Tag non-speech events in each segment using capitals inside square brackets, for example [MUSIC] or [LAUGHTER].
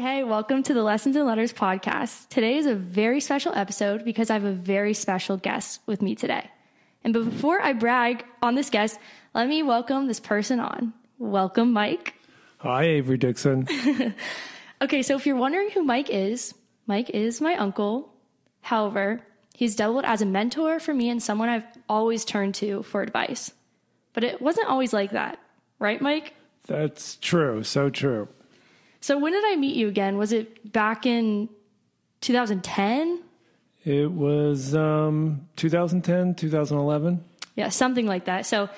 hey, welcome to the Lessons and Letters podcast. Today is a very special episode because I have a very special guest with me today. And before I brag on this guest, let me welcome this person on. Welcome, Mike. Hi, Avery Dixon. [LAUGHS] Okay, so if you're wondering who Mike is, Mike is my uncle. However, he's doubled as a mentor for me and someone I've always turned to for advice. But it wasn't always like that, right, Mike? That's true. So true. So when did I meet you again? Was it back in 2010? It was um, 2010, 2011. Yeah, something like that. So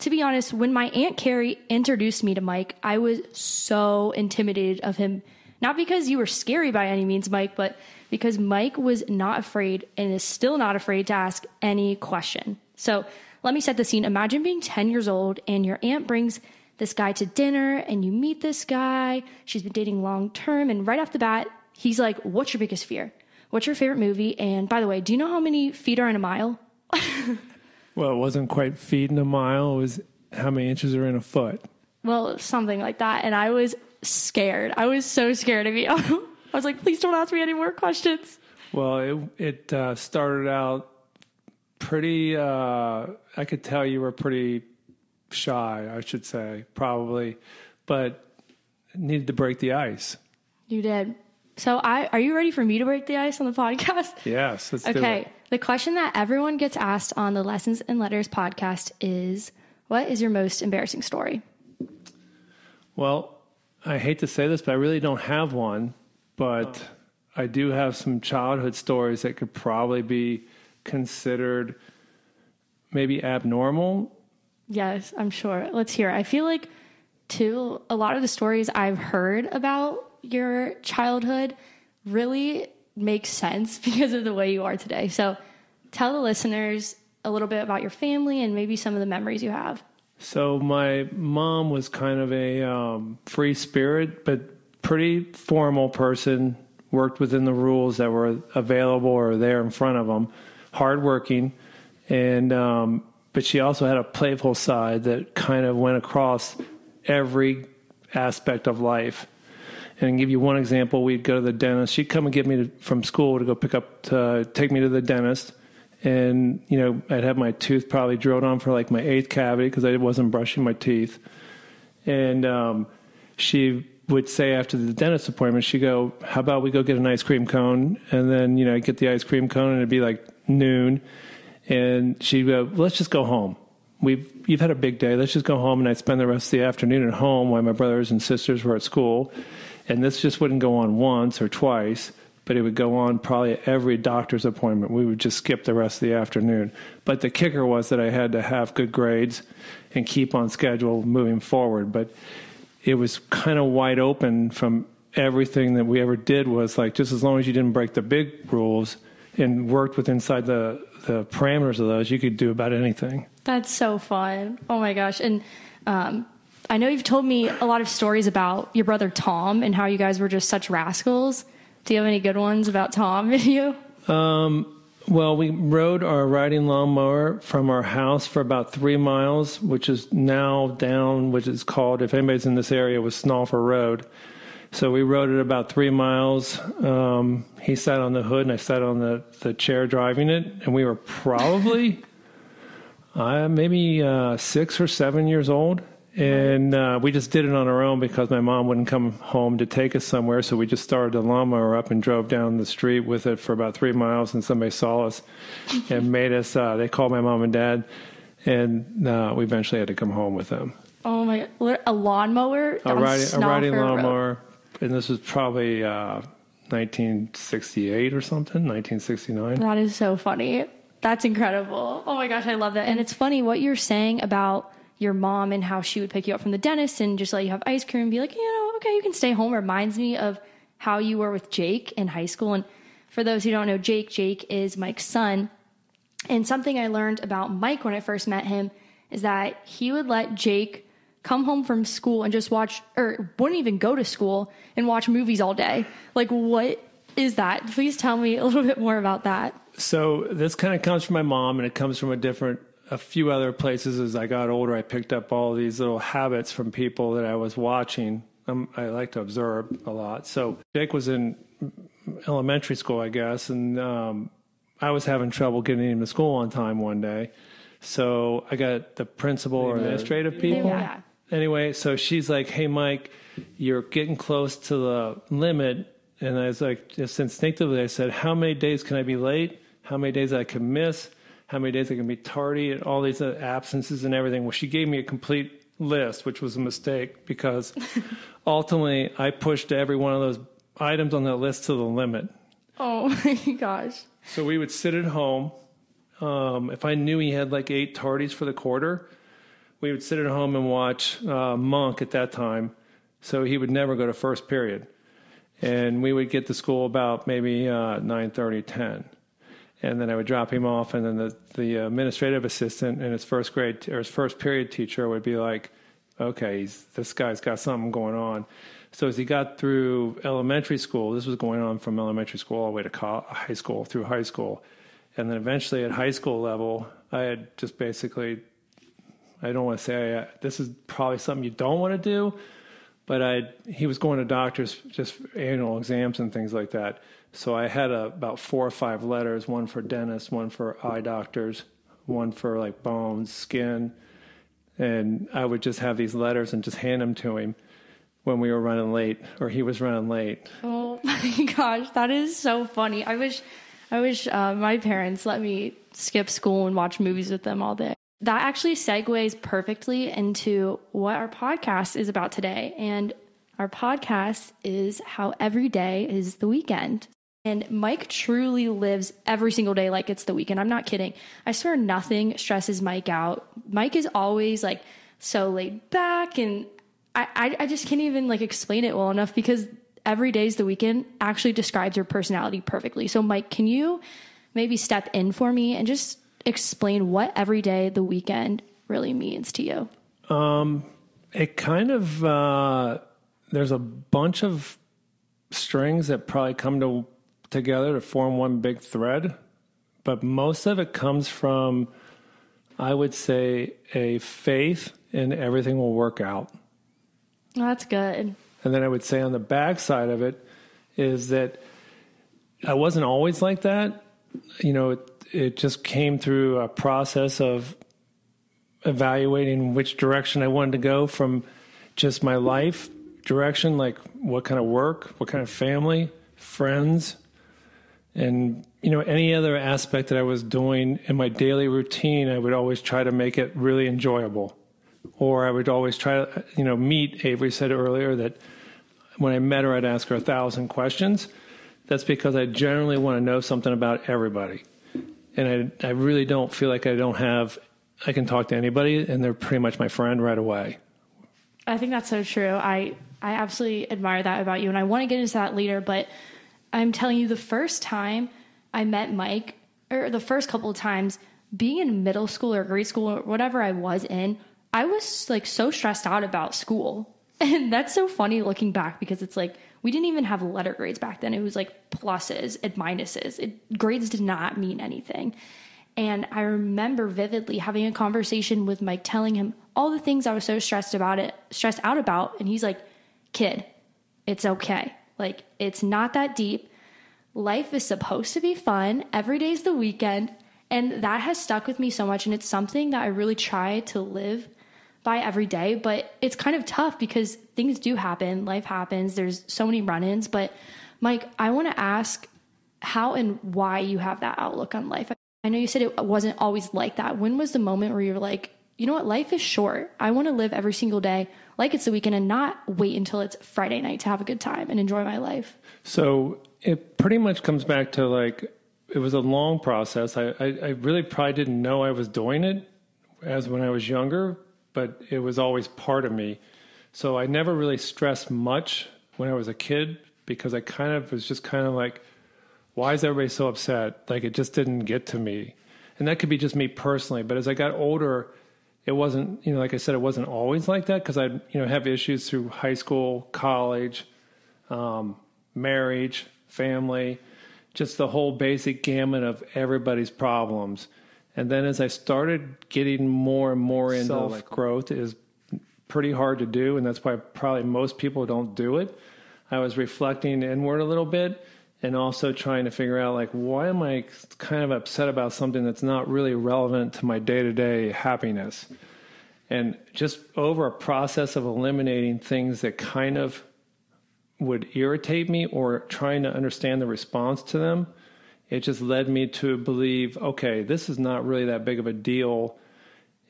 to be honest, when my Aunt Carrie introduced me to Mike, I was so intimidated of him. Not because you were scary by any means, Mike, but because Mike was not afraid and is still not afraid to ask any question. So let me set the scene. Imagine being 10 years old and your aunt brings this guy to dinner and you meet this guy. She's been dating long term. And right off the bat, he's like, What's your biggest fear? What's your favorite movie? And by the way, do you know how many feet are in a mile? [LAUGHS] Well, it wasn't quite feet in a mile. It was how many inches are in a foot. Well, something like that. And I was scared. I was so scared of you. [LAUGHS] I was like, please don't ask me any more questions. Well, it it uh, started out pretty. Uh, I could tell you were pretty shy. I should say probably, but needed to break the ice. You did. So I are you ready for me to break the ice on the [LAUGHS] podcast? Yes. Let's do Okay. The question that everyone gets asked on the Lessons and Letters podcast is what is your most embarrassing story? Well, I hate to say this, but I really don't have one. But I do have some childhood stories that could probably be considered maybe abnormal. Yes, I'm sure. Let's hear. it. I feel like too a lot of the stories I've heard about your childhood really make sense [LAUGHS] because of the way you are today. So tell the listeners a little bit about your family and maybe some of the memories you have. So my mom was kind of a um, free spirit, but pretty formal person. Worked within the rules that were available or there in front of them. Hardworking, and um, but she also had a playful side that kind of went across every aspect of life. And give you one example, we'd go to the dentist. She'd come and get me to, from school to go pick up, to take me to the dentist. And, you know, I'd have my tooth probably drilled on for like my eighth cavity because I wasn't brushing my teeth. And um, she would say after the dentist appointment, she'd go, How about we go get an ice cream cone? And then, you know, I'd get the ice cream cone and it'd be like noon. And she'd go, Let's just go home. We've, you've had a big day. Let's just go home. And I'd spend the rest of the afternoon at home while my brothers and sisters were at school. And this just wouldn't go on once or twice, but it would go on probably every doctor's appointment. We would just skip the rest of the afternoon. But the kicker was that I had to have good grades and keep on schedule moving forward. But it was kind of wide open from everything that we ever did was like just as long as you didn't break the big rules and worked with inside the, the parameters of those, you could do about anything. That's so fun. Oh my gosh. And um, I know you've told me a lot of stories about your brother Tom and how you guys were just such rascals. Do you have any good ones about Tom and you? Well, we rode our riding lawnmower from our house for about three miles, which is now down, which is called, if anybody's in this area, was Snalfer Road. So we rode it about three miles. Um, he sat on the hood and I sat on the, the chair driving it. And we were probably [LAUGHS] uh, maybe uh, six or seven years old. And uh, we just did it on our own because my mom wouldn't come home to take us somewhere. So we just started the lawnmower up and drove down the street with it for about three miles. And somebody saw us [LAUGHS] and made us, uh, they called my mom and dad. And uh, we eventually had to come home with them. Oh my, a lawnmower? A riding, a riding Snoffer Road. And this was probably uh, 1968 or something, 1969. That is so funny. That's incredible. Oh my gosh, I love that. And it's funny what you're saying about your mom and how she would pick you up from the dentist and just let you have ice cream and be like, you know, okay, you can stay home reminds me of how you were with Jake in high school. And for those who don't know Jake, Jake is Mike's son. And something I learned about Mike when I first met him is that he would let Jake come home from school and just watch, or wouldn't even go to school and watch movies all day. Like, what is that? Please tell me a little [LAUGHS] bit more about that. So this kind of comes from my mom, and it comes from a different, a few other places. As I got older, I picked up all these little habits from people that I was watching. um, I like to observe a lot. So Jake was in elementary school, I guess, and um, I was having trouble getting him to school on time one day. So I got the principal or administrative people. Yeah. Anyway, so she's like, "Hey, Mike, you're getting close to the limit." And I was like, just instinctively, I said, "How many days can I be late? How many days I can miss? How many days I can be tardy? And all these uh, absences and everything." Well, she gave me a complete list, which was a mistake because [LAUGHS] ultimately I pushed every one of those items on that list to the limit. Oh [LAUGHS] my gosh. So we would sit at home. Um, if I knew he had like eight tardies for the quarter, we would sit at home and watch uh, Monk at that time. So he would never go to first period. And we would get to school about maybe uh, 9.30, 10. And then I would drop him off, and then the, the administrative assistant and his first grade or his first period teacher would be like, okay, this guy's got something going on. So as he got through elementary school, this was going on from elementary school all the way to high school through high school, and then eventually at high school level, I had just basically, I don't want to say I, this is probably something you don't want to do, but I he was going to doctors just annual exams and things like that. So I had a, about four or five letters, one for dentists, one for eye doctors, one for like bones, skin, and I would just have these letters and just hand them to him when we were running late or he was running late. Oh [LAUGHS] my gosh, that is so funny. I wish, I wish uh, my parents let me skip school and watch movies with them all day. That actually segues perfectly into what our podcast is about today. And our podcast is how every day is the weekend. And Mike truly lives every single day like it's the weekend. I'm not kidding. I swear nothing stresses Mike out. Mike is always like so laid back and I, I, I just can't even like explain it well enough because every day is the weekend actually describes your personality perfectly. So Mike, can you maybe step in for me and just explain what every day the weekend really means to you? Um, it kind of uh, there's a bunch of strings that probably come to together to form one big thread, but most of it comes from, I would say, a faith in everything will work out. That's good. And then I would say on the back side of it is that I wasn't always like that. You know, it, just came through a process of evaluating which direction I wanted to go from just my life direction, like what kind of work, what kind of family, friends, and you know any other aspect that I was doing in my daily routine. I would always try to make it really enjoyable or I would always try to, you know, meet. Avery said earlier that when I met her, I'd ask her a thousand questions. That's because I generally want to know something about everybody, and I, I really don't feel like I don't have. I can talk to anybody, and they're pretty much my friend right away. I think that's so true. I I absolutely admire that about you, and I want to get into that later. But I'm telling you, the first time I met Mike, or the first couple of times, being in middle school or grade school or whatever I was in, I was like so stressed out about school. [LAUGHS] And that's so funny looking back because it's like we didn't even have letter grades back then. It was like pluses and minuses. It, grades did not mean anything. And I remember vividly having a conversation with Mike telling him all the things I was so stressed about it, stressed out about. And he's like, kid, it's okay. Like, it's not that deep. Life is supposed to be fun. Every day's the weekend. And that has stuck with me so much. And it's something that I really try to live by every day, but it's kind of tough because things do happen, life happens, there's so many run ins. But Mike, I want to ask how and why you have that outlook on life. I know you said it wasn't always like that. When was the moment where you were like, you know what, life is short. I want to live every single day like it's the weekend and not wait until it's Friday night to have a good time and enjoy my life? So it pretty much comes back to like, it was a long process. I, I, I really probably didn't know I was doing it as when I was younger, but it was always part of me. So I never really stressed much when I was a kid because I kind of was just kind of like, why is everybody so upset? Like it just didn't get to me. And that could be just me personally. But as I got older, it wasn't, you know, like I said, it wasn't always like that because I, you know, have issues through high school, college, um, marriage, family, just the whole basic gamut of everybody's problems. And then as I started getting more and more into self growth is pretty hard to do, and that's why probably most people don't do it. I was reflecting inward a little bit and also trying to figure out like why am I kind of upset about something that's not really relevant to my day-to-day happiness. And just over a process of eliminating things that kind of would irritate me or trying to understand the response to them, it just led me to believe, okay, this is not really that big of a deal.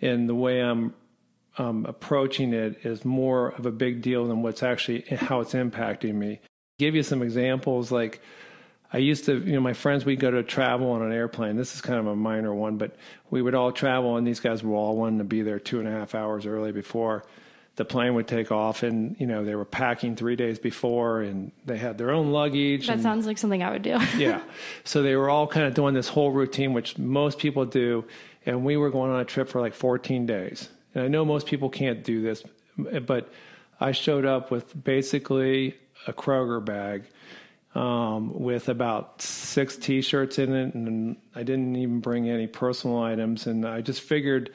And the way I'm um, approaching it is more of a big deal than what's actually how it's impacting me. Give you some examples like I used to, you know, my friends, we'd go to travel on an airplane. This is kind of a minor one, but we would all travel, and these guys were all wanting to be there two and a half hours early before the plane would take off. And, you know, they were packing three days before, and they had their own luggage. That and, sounds like something I would do. [LAUGHS] yeah. So they were all kind of doing this whole routine, which most people do. And we were going on a trip for like 14 days. And I know most people can't do this, but I showed up with basically a Kroger bag um, with about six T-shirts in it, and I didn't even bring any personal items. And I just figured,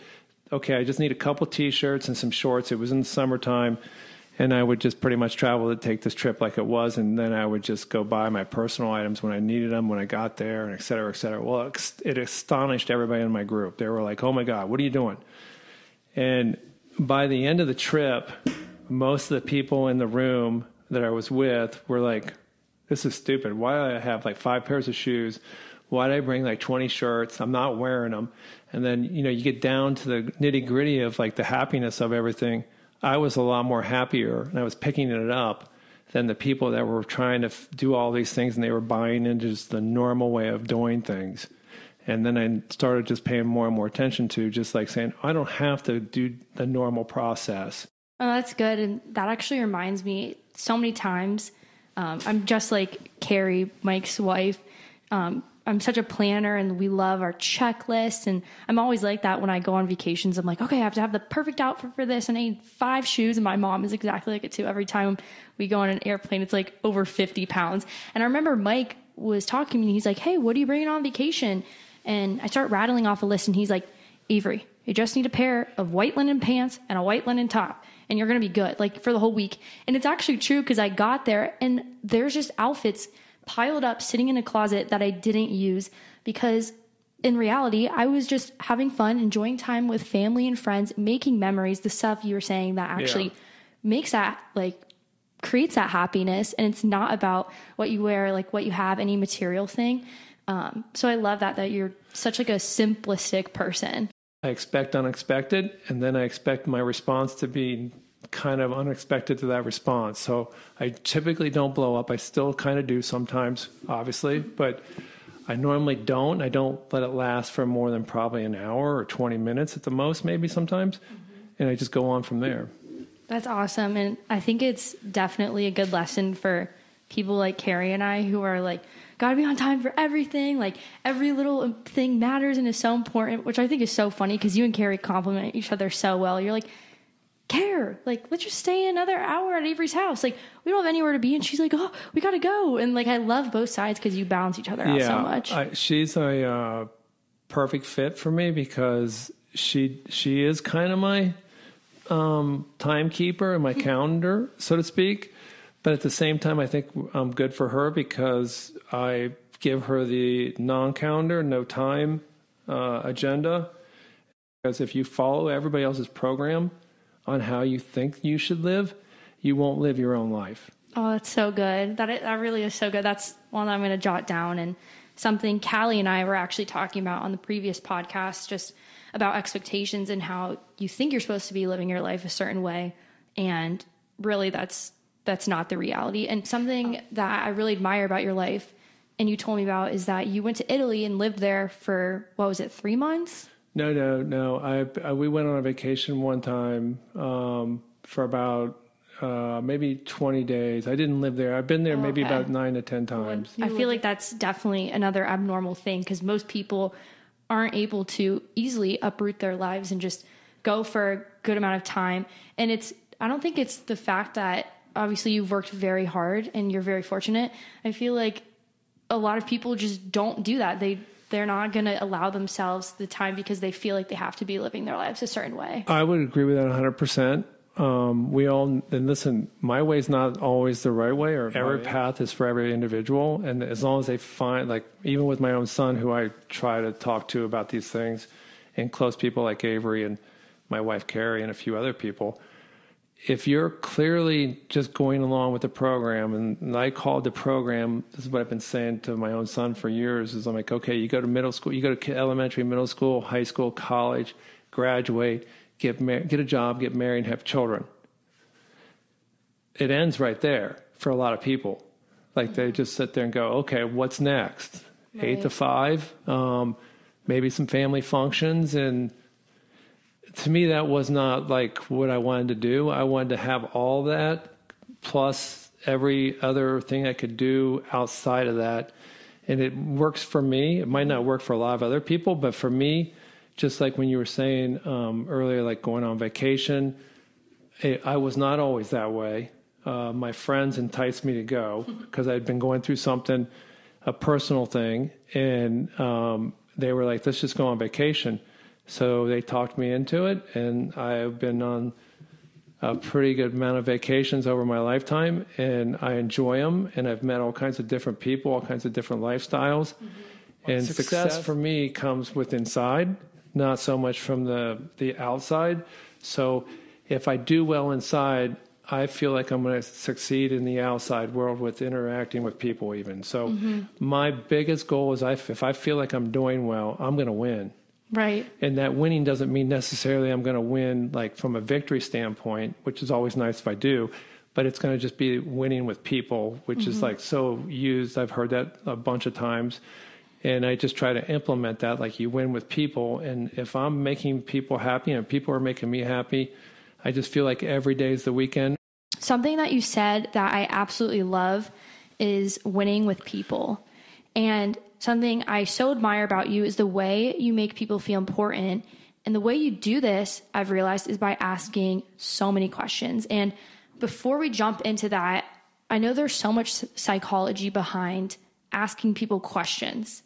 okay, I just need a couple T-shirts and some shorts. It was in the summertime, and I would just pretty much travel to take this trip like it was, and then I would just go buy my personal items when I needed them when I got there, and et cetera, et cetera. Well, it astonished everybody in my group. They were like, "Oh my God, what are you doing?" And by the end of the trip, most of the people in the room that I was with were like, this is stupid. Why do I have like five pairs of shoes? Why did I bring like 20 shirts? I'm not wearing them. And then, you know, you get down to the nitty gritty of like the happiness of everything. I was a lot more happier and I was picking it up than the people that were trying to f- do all these things and they were buying into just the normal way of doing things. And then I started just paying more and more attention to just like saying, I don't have to do the normal process. Oh, that's good. And that actually reminds me so many times um, I'm just like Carrie, Mike's wife. Um, I'm such a planner and we love our checklist. And I'm always like that when I go on vacations. I'm like, okay, I have to have the perfect outfit for this. And I need five shoes. And my mom is exactly like it too. Every time we go on an airplane, it's like over 50 pounds. And I remember Mike was talking to me. He's like, hey, what are you bringing on vacation? And I start rattling off a list. And he's like, Avery, you just need a pair of white linen pants and a white linen top and you're going to be good like for the whole week. And it's actually true because I got there and there's just outfits piled up sitting in a closet that I didn't use because in reality, I was just having fun, enjoying time with family and friends, making memories, the stuff you were saying that actually yeah. makes that like creates that happiness. And it's not about what you wear, like what you have, any material thing. Um, so I love that, that you're such like a simplistic person. I expect unexpected, and then I expect my response to be kind of unexpected to that response. So I typically don't blow up. I still kind of do sometimes, obviously, but I normally don't. I don't let it last for more than probably an hour or 20 minutes at the most, maybe sometimes. Mm-hmm. And I just go on from there. That's awesome. And I think it's definitely a good lesson for people like Carrie and I who are like, gotta be on time for everything. Like every little thing matters and is so important, which I think is so funny because you and Carrie compliment each other so well. You're like, care. Like, let's just stay another hour at Avery's house. Like, we don't have anywhere to be. And she's like, oh, we gotta go. And like, I love both sides because you balance each other out yeah, so much. I, she's a uh, perfect fit for me because she she is kind of my um, timekeeper and my [LAUGHS] calendar, so to speak. But at the same time, I think I'm good for her because I give her the non calendar, no time uh, agenda. Because if you follow everybody else's program on how you think you should live, you won't live your own life. Oh, that's so good. That that really is so good. That's one that I'm going to jot down and something Callie and I were actually talking about on the previous podcast, just about expectations and how you think you're supposed to be living your life a certain way, and really that's that's not the reality. And something that I really admire about your life and you told me about is that you went to Italy and lived there for what was it, three months? No, no, no. I, I we went on a vacation one time um, for about uh, maybe 20 days. I didn't live there. I've been there maybe about nine to 10 times. I feel like that's definitely another abnormal thing because most people aren't able to easily uproot their lives and just go for a good amount of time. And it's, I don't think it's the fact that obviously you've worked very hard and you're very fortunate. I feel like a lot of people just don't do that. They they're not going to allow themselves the time because they feel like they have to be living their lives a certain way. I would agree with that 100%. Um, we all and listen. My way is not always the right way, or every path is for every individual. And as long as they find, like, even with my own son, who I try to talk to about these things, and close people like Avery and my wife Carrie and a few other people, if you're clearly just going along with the program, and I called the program, this is what I've been saying to my own son for years, is I'm like, okay, you go to middle school, you go to elementary, middle school, high school, college, graduate, get mar- get a job, get married, and have children. It ends right there for a lot of people. Like they just sit there and go, okay, what's next? Right. Eight to five, um, maybe some family functions and to me that was not like what I wanted to do. I wanted to have all that plus every other thing I could do outside of that. And it works for me. It might not work for a lot of other people, but for me, just like when you were saying um, earlier, like going on vacation, it, I was not always that way. Uh, my friends enticed me to go [LAUGHS] because I'd been going through something, a personal thing, and um, they were like, let's just go on vacation. So they talked me into it, and I've been on a pretty good amount of vacations over my lifetime, and I enjoy them. And I've met all kinds of different people, all kinds of different lifestyles. Mm-hmm. And success, success for me comes with inside, not so much from the the outside. So if I do well inside, I feel like I'm going to succeed in the outside world with interacting with people, even. So, mm-hmm. my biggest goal is I, if I feel like I'm doing well, I'm going to win. Right. And that winning doesn't mean necessarily I'm going to win like from a victory standpoint, which is always nice if I do, but it's going to just be winning with people, which mm-hmm. is like so used. I've heard that a bunch of times. And I just try to implement that like you win with people. And if I'm making people happy and people are making me happy, I just feel like every day is the weekend. Something that you said that I absolutely love is winning with people. And something I so admire about you is the way you make people feel important. And the way you do this, I've realized, is by asking so many questions. And before we jump into that, I know there's so much psychology behind asking people questions.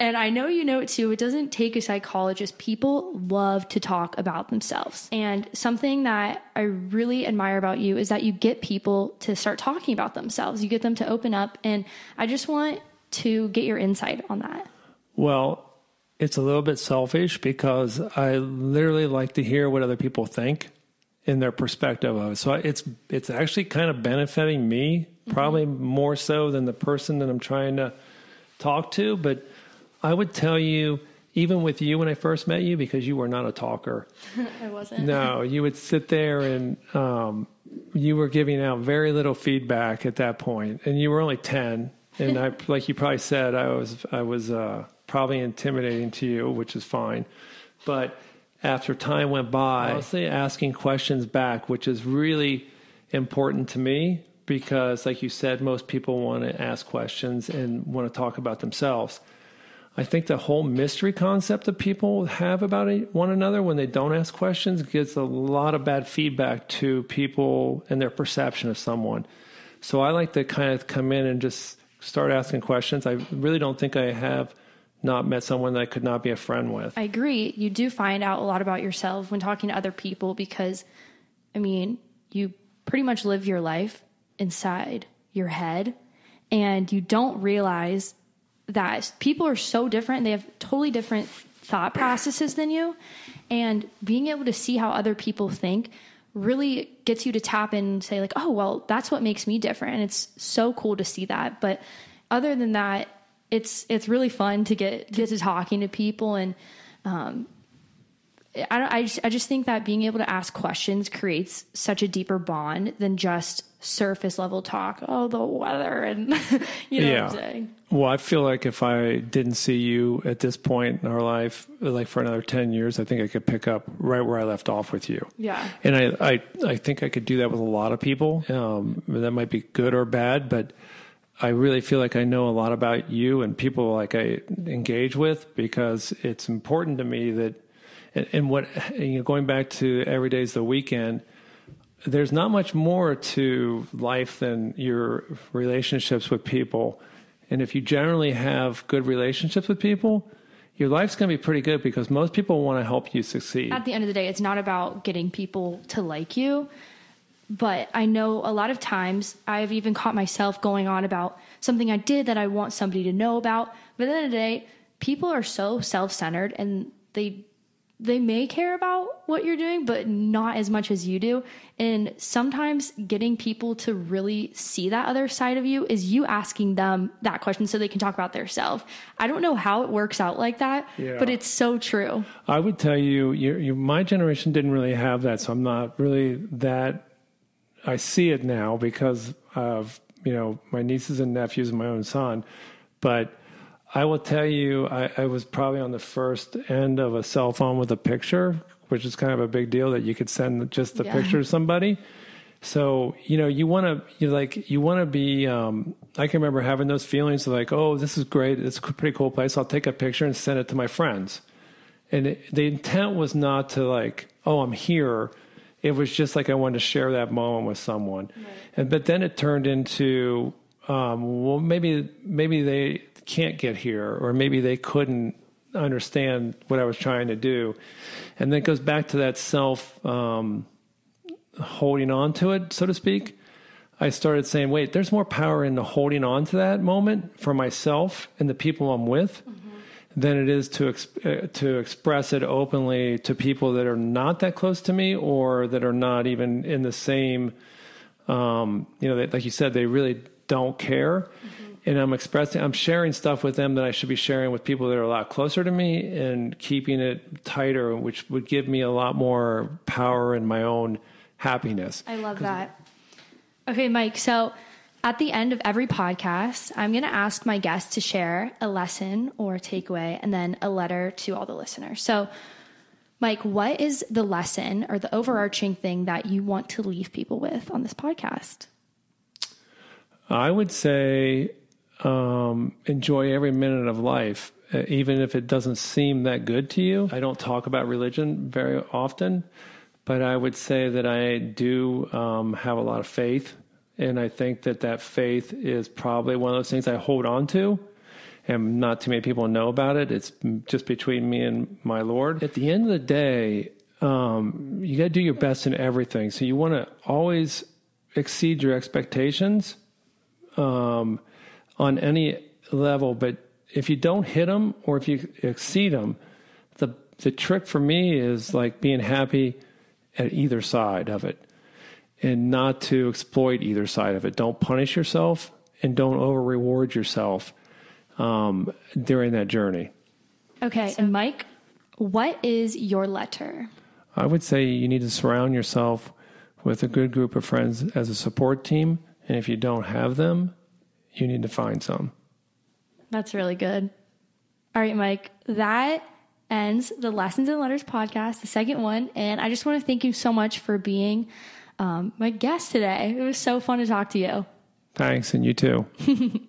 And I know you know it too. It doesn't take a psychologist. People love to talk about themselves. And something that I really admire about you is that you get people to start talking about themselves. You get them to open up. And I just want to get your insight on that. Well, it's a little bit selfish because I literally like to hear what other people think in their perspective of it. So it's it's actually kind of benefiting me, probably mm-hmm. more so than the person that I'm trying to talk to. But I would tell you, even with you when I first met you, because you were not a talker. [LAUGHS] I wasn't. No, you would sit there and um, you were giving out very little feedback at that point, and you were only ten and I, like you probably said, I was I was uh, probably intimidating to you, which is fine. But after time went by, mostly asking questions back, which is really important to me because, like you said, most people want to ask questions and want to talk about themselves. I think the whole mystery concept that people have about one another when they don't ask questions gives a lot of bad feedback to people and their perception of someone. So I like to kind of come in and just start asking questions. I really don't think I have not met someone that I could not be a friend with. I agree. You do find out a lot about yourself when talking to other people because, I mean, you pretty much live your life inside your head and you don't realize that people are so different. They have totally different thought processes than you. And being able to see how other people think really gets you to tap in and say like oh well that's what makes me different. And it's so cool to see that. But other than that it's it's really fun to get get to talking to people. And um, I, I, just, I just think that being able to ask questions creates such a deeper bond than just surface level talk. Oh, the weather, and [LAUGHS] you know yeah. what I'm saying. Well, I feel like if I didn't see you at this point in our life, like for another ten years, I think I could pick up right where I left off with you. Yeah, and I, I, I think I could do that with a lot of people. Um, that might be good or bad, but. I really feel like I know a lot about you and people like I engage with because it's important to me that and, and what you know, going back to every day's the weekend, there's not much more to life than your relationships with people. And if you generally have good relationships with people, your life's going to be pretty good because most people want to help you succeed. At the end of the day, it's not about getting people to like you. But I know a lot of times I've even caught myself going on about something I did that I want somebody to know about. But at the end of the day, people are so self centered and they they may care about what you're doing, but not as much as you do. And sometimes getting people to really see that other side of you is you asking them that question so they can talk about their self. I don't know how it works out like that, Yeah. but it's so true. I would tell you, you, you, my generation didn't really have that, so I'm not really that. I see it now because of you know my nieces and nephews and my own son, but I will tell you, I, I was probably on the first end of a cell phone with a picture, which is kind of a big deal that you could send just the Yeah. picture to somebody. So you know, you want to you like you want to be. Um, I can remember having those feelings of like, oh, this is great. It's a pretty cool place. I'll take a picture and send it to my friends. And it, the intent was not to like, oh, I'm here. It was just like I wanted to share that moment with someone. And but then it turned into, um, well, maybe maybe they can't get here, or maybe they couldn't understand what I was trying to do. And then it goes back to that self. Um, holding on to it, so to speak, I started saying, wait, there's more power in the holding on to that moment for myself and the people I'm with than it is to ex- uh, to express it openly to people that are not that close to me or that are not even in the same. Um, you know, like you said, they really don't care. And I'm expressing, I'm sharing stuff with them that I should be sharing with people that are a lot closer to me and keeping it tighter, which would give me a lot more power in my own happiness. I love that. Okay, Mike. So at the end of every podcast, I'm going to ask my guests to share a lesson or takeaway and then a letter to all the listeners. So, Mike, what is the lesson or the overarching thing that you want to leave people with on this podcast? I would say um, enjoy every minute of life, uh, even if it doesn't seem that good to you. I don't talk about religion very often, but I would say that I do um, have a lot of faith. And I think that that faith is probably one of those things I hold on to. And not too many people know about it. It's just between me and my Lord. At the end of the day, um, you got to do your best in everything. So you want to always exceed your expectations um, on any level. But if you don't hit them or if you exceed them, the the trick for me is like being happy at either side of it, and not to exploit either side of it. Don't punish yourself and don't over reward yourself um, during that journey. Okay, and Mike, what is your letter? I would say you need to surround yourself with a good group of friends as a support team. And if you don't have them, you need to find some. That's really good. All right, Mike, that ends the Lessons and Letters podcast, the second one. And I just want to thank you so much for being um, my guest today. It was so fun to talk to you. Thanks, and you too. [LAUGHS]